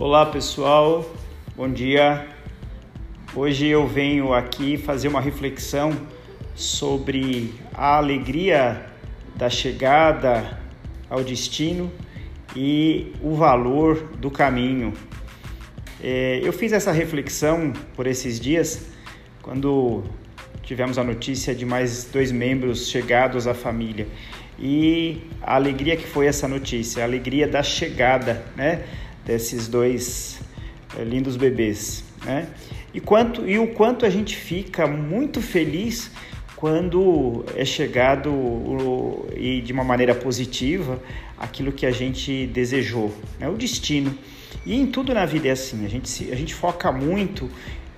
Olá pessoal, bom dia. Hoje eu venho aqui fazer uma reflexão sobre a alegria da chegada ao destino e o valor do caminho. É, eu fiz essa reflexão por esses dias quando tivemos a notícia de mais dois membros chegados à família e a alegria que foi essa notícia, a alegria da chegada, né, desses dois é, lindos bebês, né? E quanto e o quanto a gente fica muito feliz quando é chegado o, e de uma maneira positiva aquilo que a gente desejou, né? o destino. E em tudo na vida é assim, a gente, a gente foca muito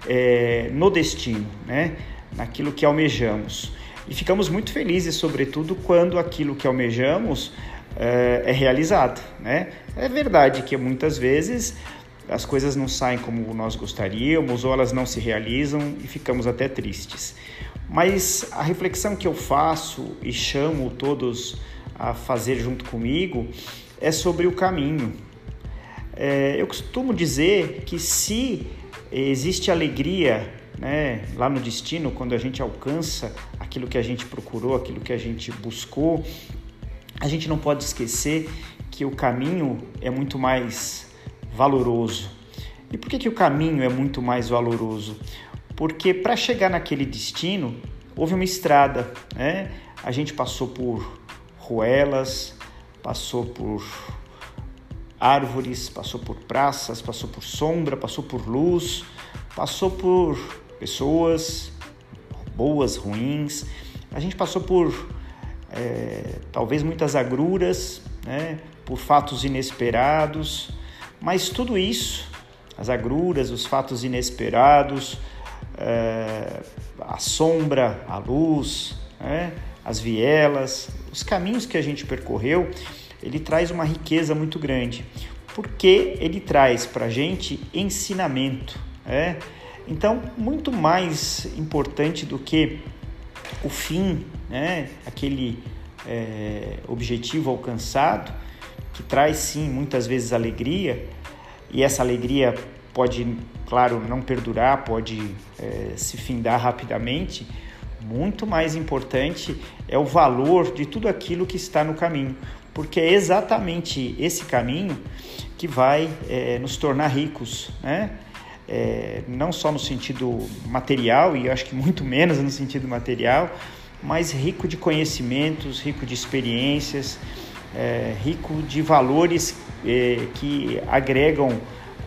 é, no destino, né? naquilo que almejamos. E ficamos muito felizes, sobretudo, quando aquilo que almejamos é, é realizado. Né? É verdade que muitas vezes as coisas não saem como nós gostaríamos ou elas não se realizam e ficamos até tristes. Mas a reflexão que eu faço e chamo todos a fazer junto comigo é sobre o caminho. É, eu costumo dizer que se existe alegria né, lá no destino, quando a gente alcança aquilo que a gente procurou, aquilo que a gente buscou, a gente não pode esquecer que o caminho é muito mais valoroso. E por que, que o caminho é muito mais valoroso? Porque para chegar naquele destino houve uma estrada, né? A gente passou por ruelas, passou por árvores, passou por praças, passou por sombra, passou por luz, passou por pessoas boas, ruins. A gente passou por é, talvez muitas agruras, né, por fatos inesperados, mas tudo isso, as agruras, os fatos inesperados, é, a sombra, a luz, né, as vielas, os caminhos que a gente percorreu, ele traz uma riqueza muito grande, porque ele traz para a gente ensinamento. Né? Então, muito mais importante do que o fim, né? aquele é, objetivo alcançado, que traz sim muitas vezes alegria, e essa alegria pode, claro, não perdurar, pode é, se findar rapidamente. Muito mais importante é o valor de tudo aquilo que está no caminho, porque é exatamente esse caminho que vai é, nos tornar ricos, né? É, não só no sentido material, e acho que muito menos no sentido material, mas rico de conhecimentos, rico de experiências, é, rico de valores é, que agregam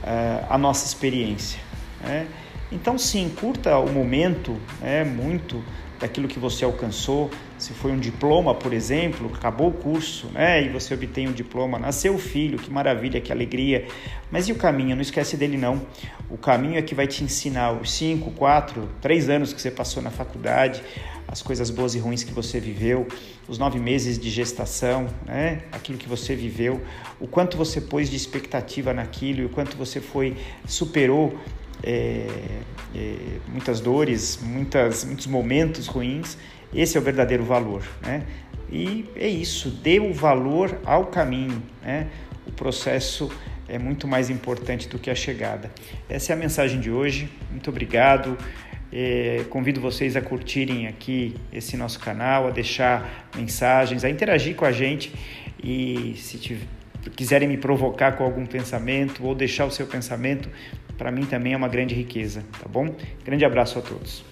é, a nossa experiência. Né? Então, sim, curta o momento né, muito daquilo que você alcançou. Se foi um diploma, por exemplo, acabou o curso, né? E você obtém um diploma, nasceu o filho, que maravilha, que alegria. Mas e o caminho? Não esquece dele não. O caminho é que vai te ensinar os cinco, quatro, três anos que você passou na faculdade, as coisas boas e ruins que você viveu, os nove meses de gestação, né? Aquilo que você viveu, o quanto você pôs de expectativa naquilo, o quanto você foi superou é, é, muitas dores, muitas, muitos momentos ruins. Esse é o verdadeiro valor, né? E é isso, dê o valor ao caminho, né? O processo é muito mais importante do que a chegada. Essa é a mensagem de hoje. Muito obrigado. É, convido vocês a curtirem aqui esse nosso canal, a deixar mensagens, a interagir com a gente e se tiver, quiserem me provocar com algum pensamento ou deixar o seu pensamento, para mim também é uma grande riqueza, tá bom? Grande abraço a todos.